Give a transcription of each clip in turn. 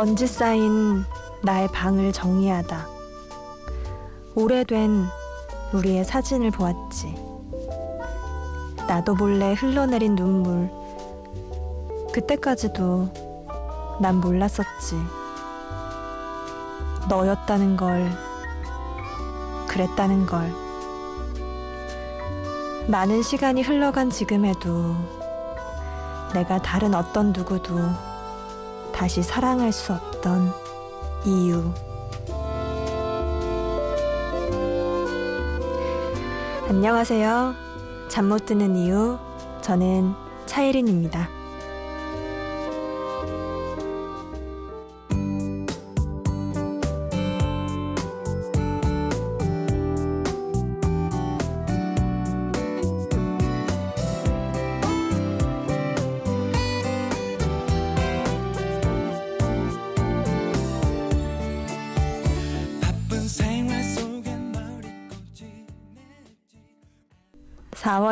먼지 쌓인 나의 방을 정리하다. 오래된 우리의 사진을 보았지. 나도 몰래 흘러내린 눈물. 그때까지도 난 몰랐었지. 너였다는 걸, 그랬다는 걸. 많은 시간이 흘러간 지금에도 내가 다른 어떤 누구도 다시 사랑할 수 없던 이유. 안녕하세요. 잠 못 드는 이유. 저는 차예린입니다.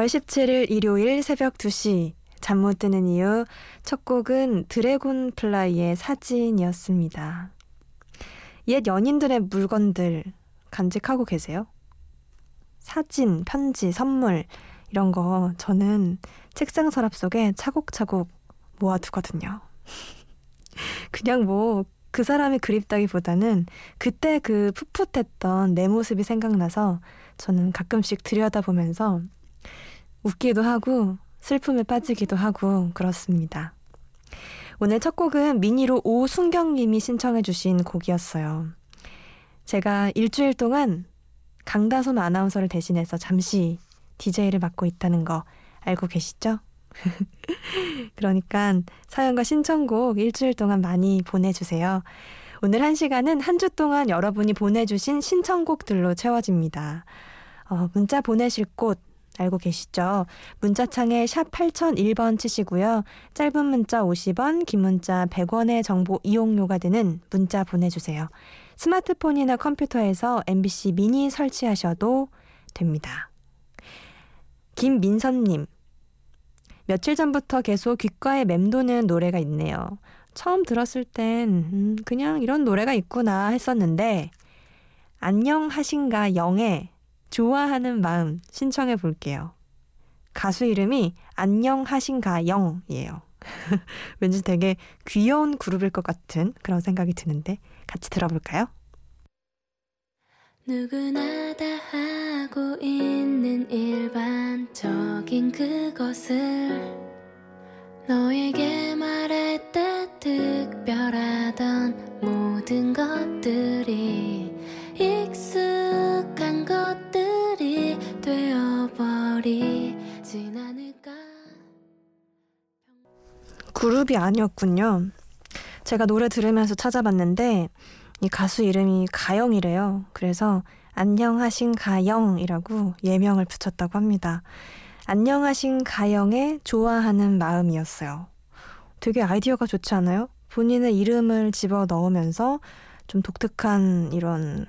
17일 일요일 새벽 2시 잠 못 드는 이유 첫 곡은 드래곤 플라이의 사진이었습니다. 옛 연인들의 물건들 간직하고 계세요? 사진, 편지, 선물 이런 거 저는 책상 서랍 속에 차곡차곡 모아두거든요. 그냥 뭐 그 사람이 그립다기보다는 그때 그 풋풋했던 내 모습이 생각나서 저는 가끔씩 들여다보면서 웃기도 하고 슬픔에 빠지기도 하고 그렇습니다. 오늘 첫 곡은 미니로 오순경님이 신청해주신 곡이었어요. 제가 일주일 동안 강다솜 아나운서를 대신해서 잠시 DJ를 맡고 있다는 거 알고 계시죠? 그러니까 사연과 신청곡 일주일 동안 많이 보내주세요. 오늘 한 시간은 한 주 동안 여러분이 보내주신 신청곡들로 채워집니다. 어, 문자 보내실 곳 알고 계시죠? 문자창에 샵 8001번 치시고요. 짧은 문자 50원, 긴 문자 100원의 정보 이용료가 드는 문자 보내주세요. 스마트폰이나 컴퓨터에서 MBC 미니 설치하셔도 됩니다. 김민선님. 며칠 전부터 계속 귓가에 맴도는 노래가 있네요. 처음 들었을 땐, 음, 그냥 이런 노래가 있구나 했었는데, 안녕하신가 영애 좋아하는 마음 신청해 볼게요. 가수 이름이 안녕하신가 영이에요. 왠지 되게 귀여운 그룹일 것 같은 그런 생각이 드는데 같이 들어볼까요? 누구나 다 하고 있는 일반적인 그것을 너에게 때 특별하던 모든 것들이 것들이 되어버리진 않을까 그룹이 아니었군요. 제가 노래 들으면서 찾아봤는데 이 가수 이름이 가영이래요. 그래서 안녕하신 가영이라고 예명을 붙였다고 합니다. 안녕하신 가영의 좋아하는 마음이었어요. 되게 아이디어가 좋지 않아요? 본인의 이름을 집어 넣으면서 좀 독특한 이런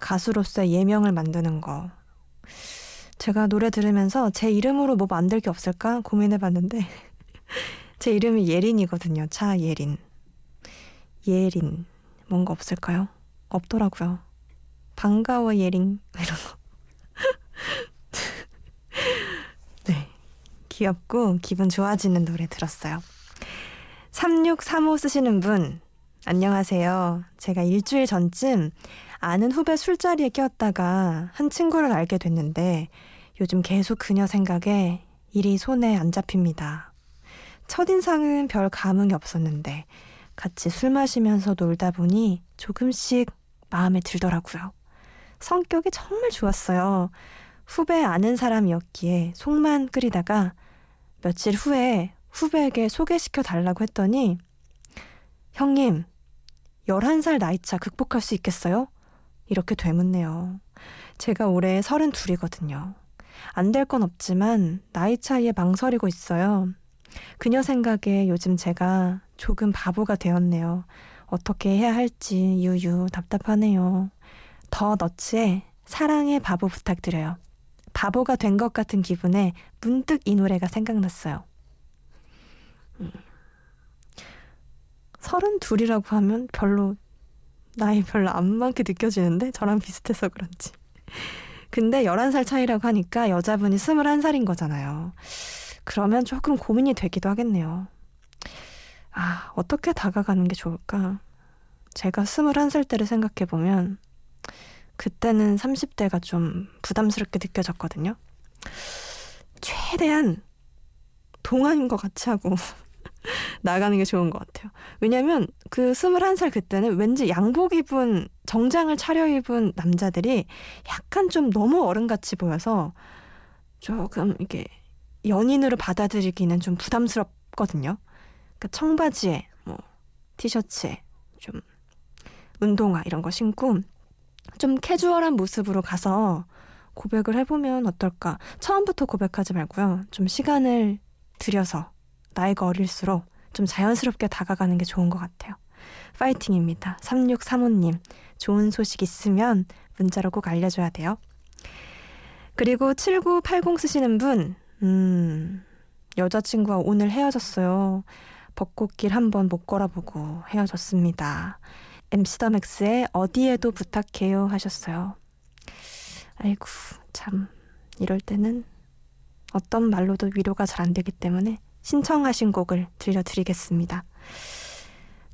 가수로서의 예명을 만드는 거. 제가 노래 들으면서 제 이름으로 뭐 만들 게 없을까 고민해 봤는데 제 이름이 예린이거든요. 차예린. 예린. 뭔가 없을까요? 없더라고요. 반가워 예린 이런 거. 네. 귀엽고 기분 좋아지는 노래 들었어요. 3635 쓰시는 분 안녕하세요. 제가 일주일 전쯤 아는 후배 술자리에 꼈다가 한 친구를 알게 됐는데 요즘 계속 그녀 생각에 일이 손에 안 잡힙니다. 첫인상은 별 감흥이 없었는데 같이 술 마시면서 놀다 보니 조금씩 마음에 들더라고요. 성격이 정말 좋았어요. 후배 아는 사람이었기에 속만 끓이다가 며칠 후에 후배에게 소개시켜 달라고 했더니 형님, 11살 나이차 극복할 수 있겠어요? 이렇게 되묻네요. 제가 올해 32이거든요. 안 될 건 없지만 나이 차이에 망설이고 있어요. 그녀 생각에 요즘 제가 조금 바보가 되었네요. 어떻게 해야 할지 유유 답답하네요. 더 너츠의 사랑의 바보 부탁드려요. 바보가 된 것 같은 기분에 문득 이 노래가 생각났어요. 음. 서른 둘이라고 하면 별로 나이 별로 안 많게 느껴지는데 저랑 비슷해서 그런지. 근데 11살 차이라고 하니까 여자분이 21살인 거잖아요. 그러면 조금 고민이 되기도 하겠네요. 아, 어떻게 다가가는 게 좋을까? 제가 21살 때를 생각해 보면, 그때는 30대가 좀 부담스럽게 느껴졌거든요. 최대한 동안인 것 같이 하고 나가는 게 좋은 것 같아요. 왜냐면 그 21살 그때는 왠지 양복 입은 정장을 차려입은 남자들이 약간 좀 너무 어른같이 보여서 조금 이게 연인으로 받아들이기는 좀 부담스럽거든요. 그러니까 청바지에 뭐 티셔츠에 좀 운동화 이런 거 신고 좀 캐주얼한 모습으로 가서 고백을 해보면 어떨까? 처음부터 고백하지 말고요. 좀 시간을 들여서 나이가 어릴수록 좀 자연스럽게 다가가는 게 좋은 것 같아요. 파이팅입니다. 3635님. 좋은 소식 있으면 문자로 꼭 알려줘야 돼요. 그리고 7980 쓰시는 분, 음, 여자친구와 오늘 헤어졌어요. 벚꽃길 한번 못 걸어보고 헤어졌습니다. MC 더 맥스의 어디에도 부탁해요 하셨어요. 아이고, 참, 이럴 때는 어떤 말로도 위로가 잘 안 되기 때문에 신청하신 곡을 들려드리겠습니다.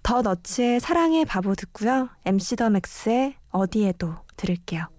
더 너츠의 사랑의 바보 듣고요. MC 더 맥스의 어디에도 들을게요.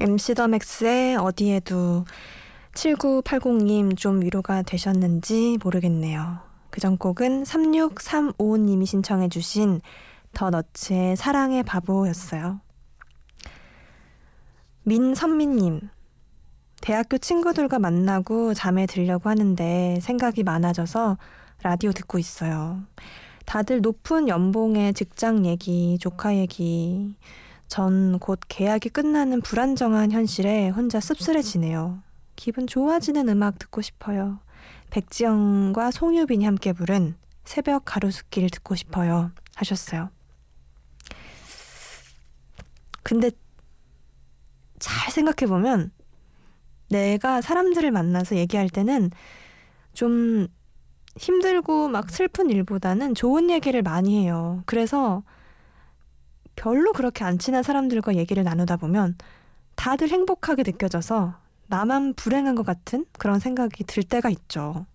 MC 더 맥스의 어디에도 7980님 좀 위로가 되셨는지 모르겠네요. 그 전 곡은 3635님이 신청해 주신 더 너츠의 사랑의 바보였어요. 민선미님, 대학교 친구들과 만나고 잠에 들려고 하는데 생각이 많아져서 라디오 듣고 있어요. 다들 높은 연봉의 직장 얘기, 조카 얘기, 전 곧 계약이 끝나는 불안정한 현실에 혼자 씁쓸해지네요. 기분 좋아지는 음악 듣고 싶어요. 백지영과 송유빈이 함께 부른 새벽 가로수길 듣고 싶어요. 하셨어요. 근데 잘 생각해보면 내가 사람들을 만나서 얘기할 때는 좀 힘들고 막 슬픈 일보다는 좋은 얘기를 많이 해요. 그래서 별로 그렇게 안 친한 사람들과 얘기를 나누다 보면 다들 행복하게 느껴져서 나만 불행한 것 같은 그런 생각이 들 때가 있죠.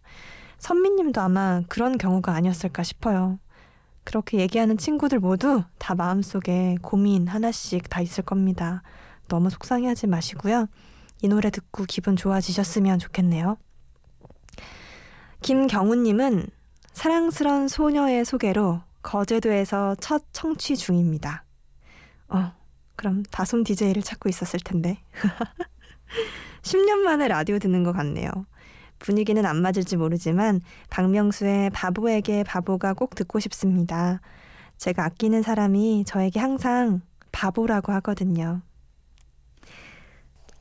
선미님도 아마 그런 경우가 아니었을까 싶어요. 그렇게 얘기하는 친구들 모두 다 마음속에 고민 하나씩 다 있을 겁니다. 너무 속상해 하지 마시고요. 이 노래 듣고 기분 좋아지셨으면 좋겠네요. 김경우님은 사랑스런 소녀의 소개로 거제도에서 첫 청취 중입니다. 어, 그럼 다솜 DJ를 찾고 있었을 텐데. 10년 만에 라디오 듣는 것 같네요. 분위기는 안 맞을지 모르지만 박명수의 바보에게 바보가 꼭 듣고 싶습니다. 제가 아끼는 사람이 저에게 항상 바보라고 하거든요.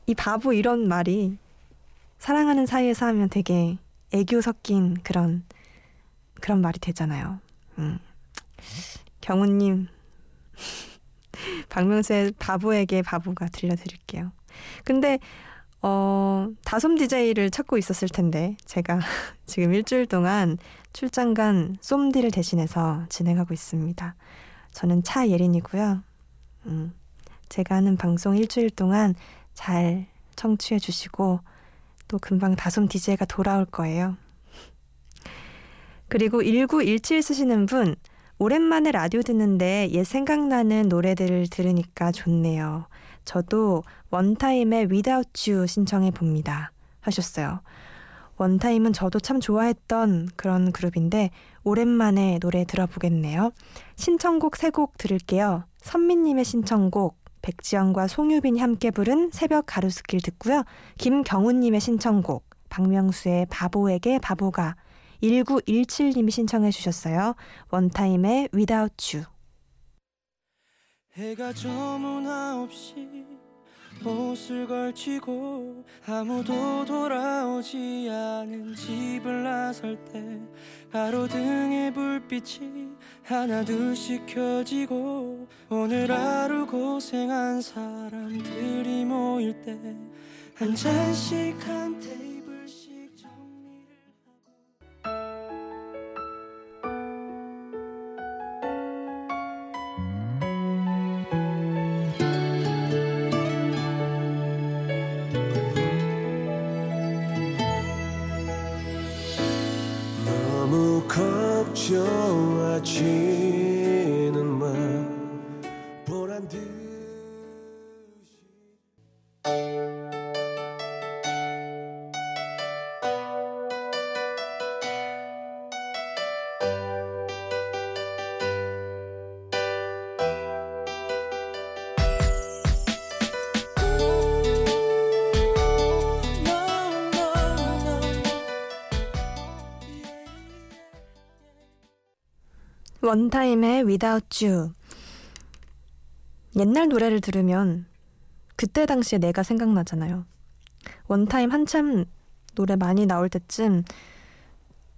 이 바보 이런 말이 사랑하는 사이에서 하면 되게 애교 섞인 그런 그런 말이 되잖아요. 음. 경우님 박명수의 바보에게 바보가 들려드릴게요. 근데 어, 다솜 DJ를 찾고 있었을 텐데 제가 지금 일주일 동안 출장 간 쏨디를 대신해서 진행하고 있습니다. 저는 차예린이고요. 음, 제가 하는 방송 일주일 동안 잘 청취해 주시고 또 금방 다솜 DJ가 돌아올 거예요. 그리고 1917 쓰시는 분 오랜만에 라디오 듣는데 옛 생각나는 노래들을 들으니까 좋네요. 저도 원타임의 Without You 신청해 봅니다. 하셨어요. 원타임은 저도 참 좋아했던 그런 그룹인데 오랜만에 노래 들어보겠네요. 신청곡 세 곡 들을게요. 선미님의 신청곡 백지영과 송유빈이 함께 부른 새벽 가로수길 듣고요. 김경훈님의 신청곡 박명수의 바보에게 바보가 1917님이 신청해 주셨어요. 원타임의 Without You 해가 저문 9시 옷을 걸치고 아무도 돌아오지 않은 집을 나설 때 가로등의 불빛이 하나둘씩 켜지고 오늘 하루 고생한 사람들이 모일 때 한 잔씩 한테 이블 걱정하지 원타임의 Without You. 옛날 노래를 들으면 그때 당시에 내가 생각나잖아요. 원타임 한참 노래 많이 나올 때쯤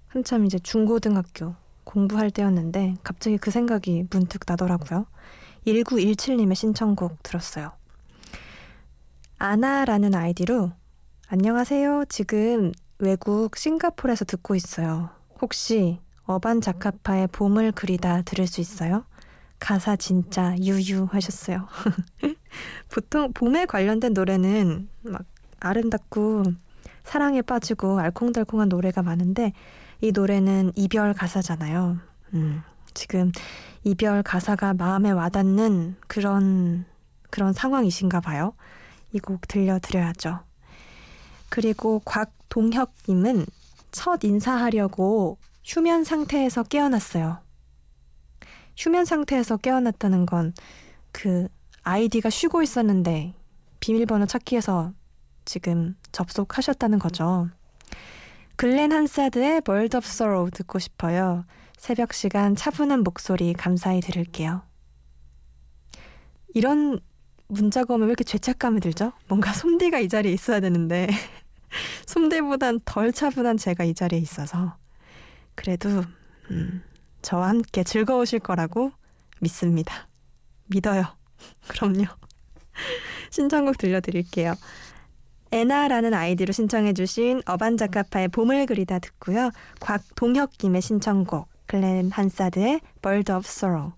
한참 이제 중고등학교 공부할 때였는데 갑자기 그 생각이 문득 나더라고요. 1917님의 신청곡 들었어요. 아나라는 아이디로 안녕하세요. 지금 외국 싱가폴에서 듣고 있어요. 혹시 어반 자카파의 봄을 그리다 들을 수 있어요? 가사 진짜 유유 하셨어요. 보통 봄에 관련된 노래는 막 아름답고 사랑에 빠지고 알콩달콩한 노래가 많은데 이 노래는 이별 가사잖아요. 음, 지금 이별 가사가 마음에 와닿는 그런 그런 상황이신가 봐요. 이 곡 들려드려야죠. 그리고 곽동혁님은 첫 인사하려고 휴면 상태에서 깨어났어요. 휴면 상태에서 깨어났다는 건 그 아이디가 쉬고 있었는데 비밀번호 찾기에서 지금 접속하셨다는 거죠. 글렌 한사드의 World of Sorrow 듣고 싶어요. 새벽 시간 차분한 목소리 감사히 들을게요. 이런 문자가 오면 왜 이렇게 죄책감이 들죠? 뭔가 솜디가 이 자리에 있어야 되는데 솜디보단 덜 차분한 제가 이 자리에 있어서 그래도 음, 저와 함께 즐거우실 거라고 믿습니다. 믿어요. 그럼요. 신청곡 들려드릴게요. 에나라는 아이디로 신청해주신 어반자카파의 봄을 그리다 듣고요. 곽동혁님의 신청곡 글렌 한사드의 Bird of Sorrow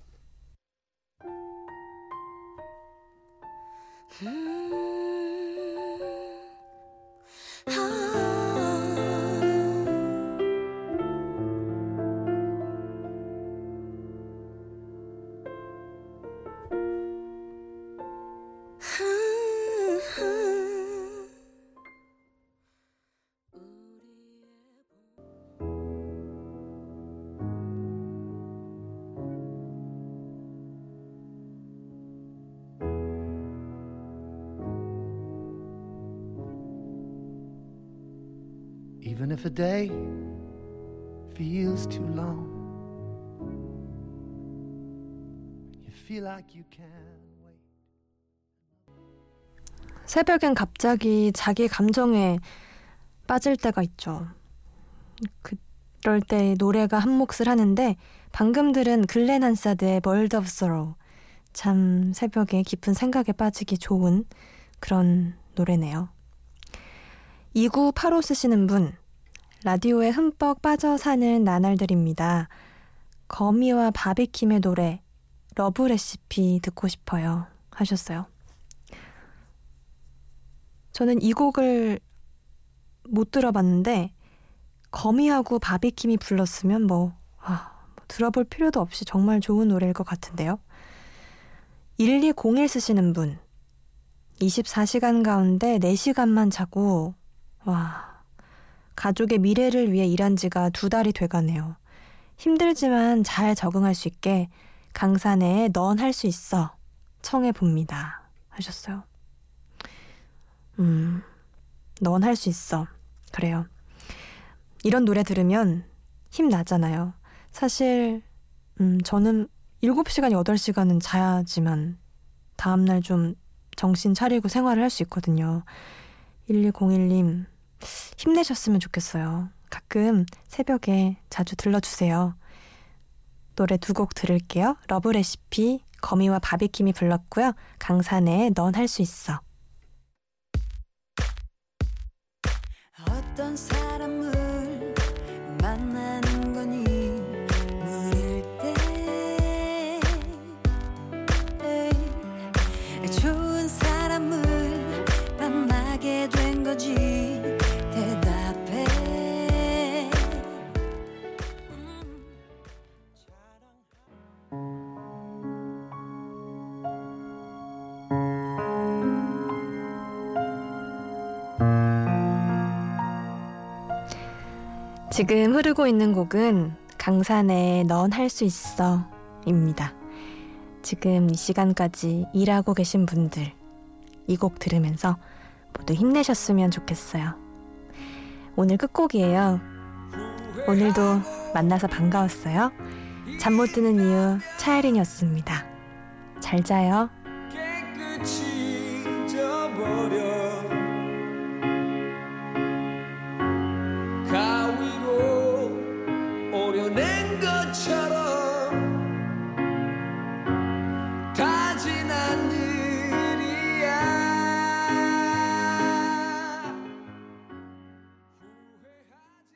Even if a day feels too long, you feel like you can wait. 새벽엔 갑자기 자기 감정에 빠질 때가 있죠. 그럴 때 노래가 한 몫을 하는데 방금 들은 글렌 한사드의 World of Sorrow 참 새벽에 깊은 생각에 빠지기 좋은 그런 노래네요. 2985 쓰시는 분 라디오에 흠뻑 빠져 사는 나날들입니다. 거미와 바비킴의 노래 Love Recipe 듣고 싶어요. 하셨어요. 저는 이 곡을 못 들어봤는데 거미하고 바비킴이 불렀으면 뭐, 아, 뭐 들어볼 필요도 없이 정말 좋은 노래일 것 같은데요. 1201 쓰시는 분 24시간 가운데 4시간만 자고 와 가족의 미래를 위해 일한 지가 두 달이 돼가네요. 힘들지만 잘 적응할 수 있게 강산에 넌 할 수 있어 청해 봅니다. 하셨어요. 음, 넌 할 수 있어. 그래요. 이런 노래 들으면 힘 나잖아요. 사실, 음, 저는 7시간, 8시간은 자야지만 다음날 좀 정신 차리고 생활을 할 수 있거든요. 1201님, 힘내셨으면 좋겠어요. 가끔 새벽에 자주 들러주세요. 노래 두 곡 들을게요. Love Recipe, 거미와 바비킴이 불렀고요. 강산에 넌 할 수 있어. 어떤 사 지금 흐르고 있는 곡은 강산의 넌 할 수 있어 입니다. 지금 이 시간까지 일하고 계신 분들 이 곡 들으면서 모두 힘내셨으면 좋겠어요. 오늘 끝곡이에요. 오늘도 만나서 반가웠어요. 잠 못 드는 이유 차혜린이었습니다. 잘 자요.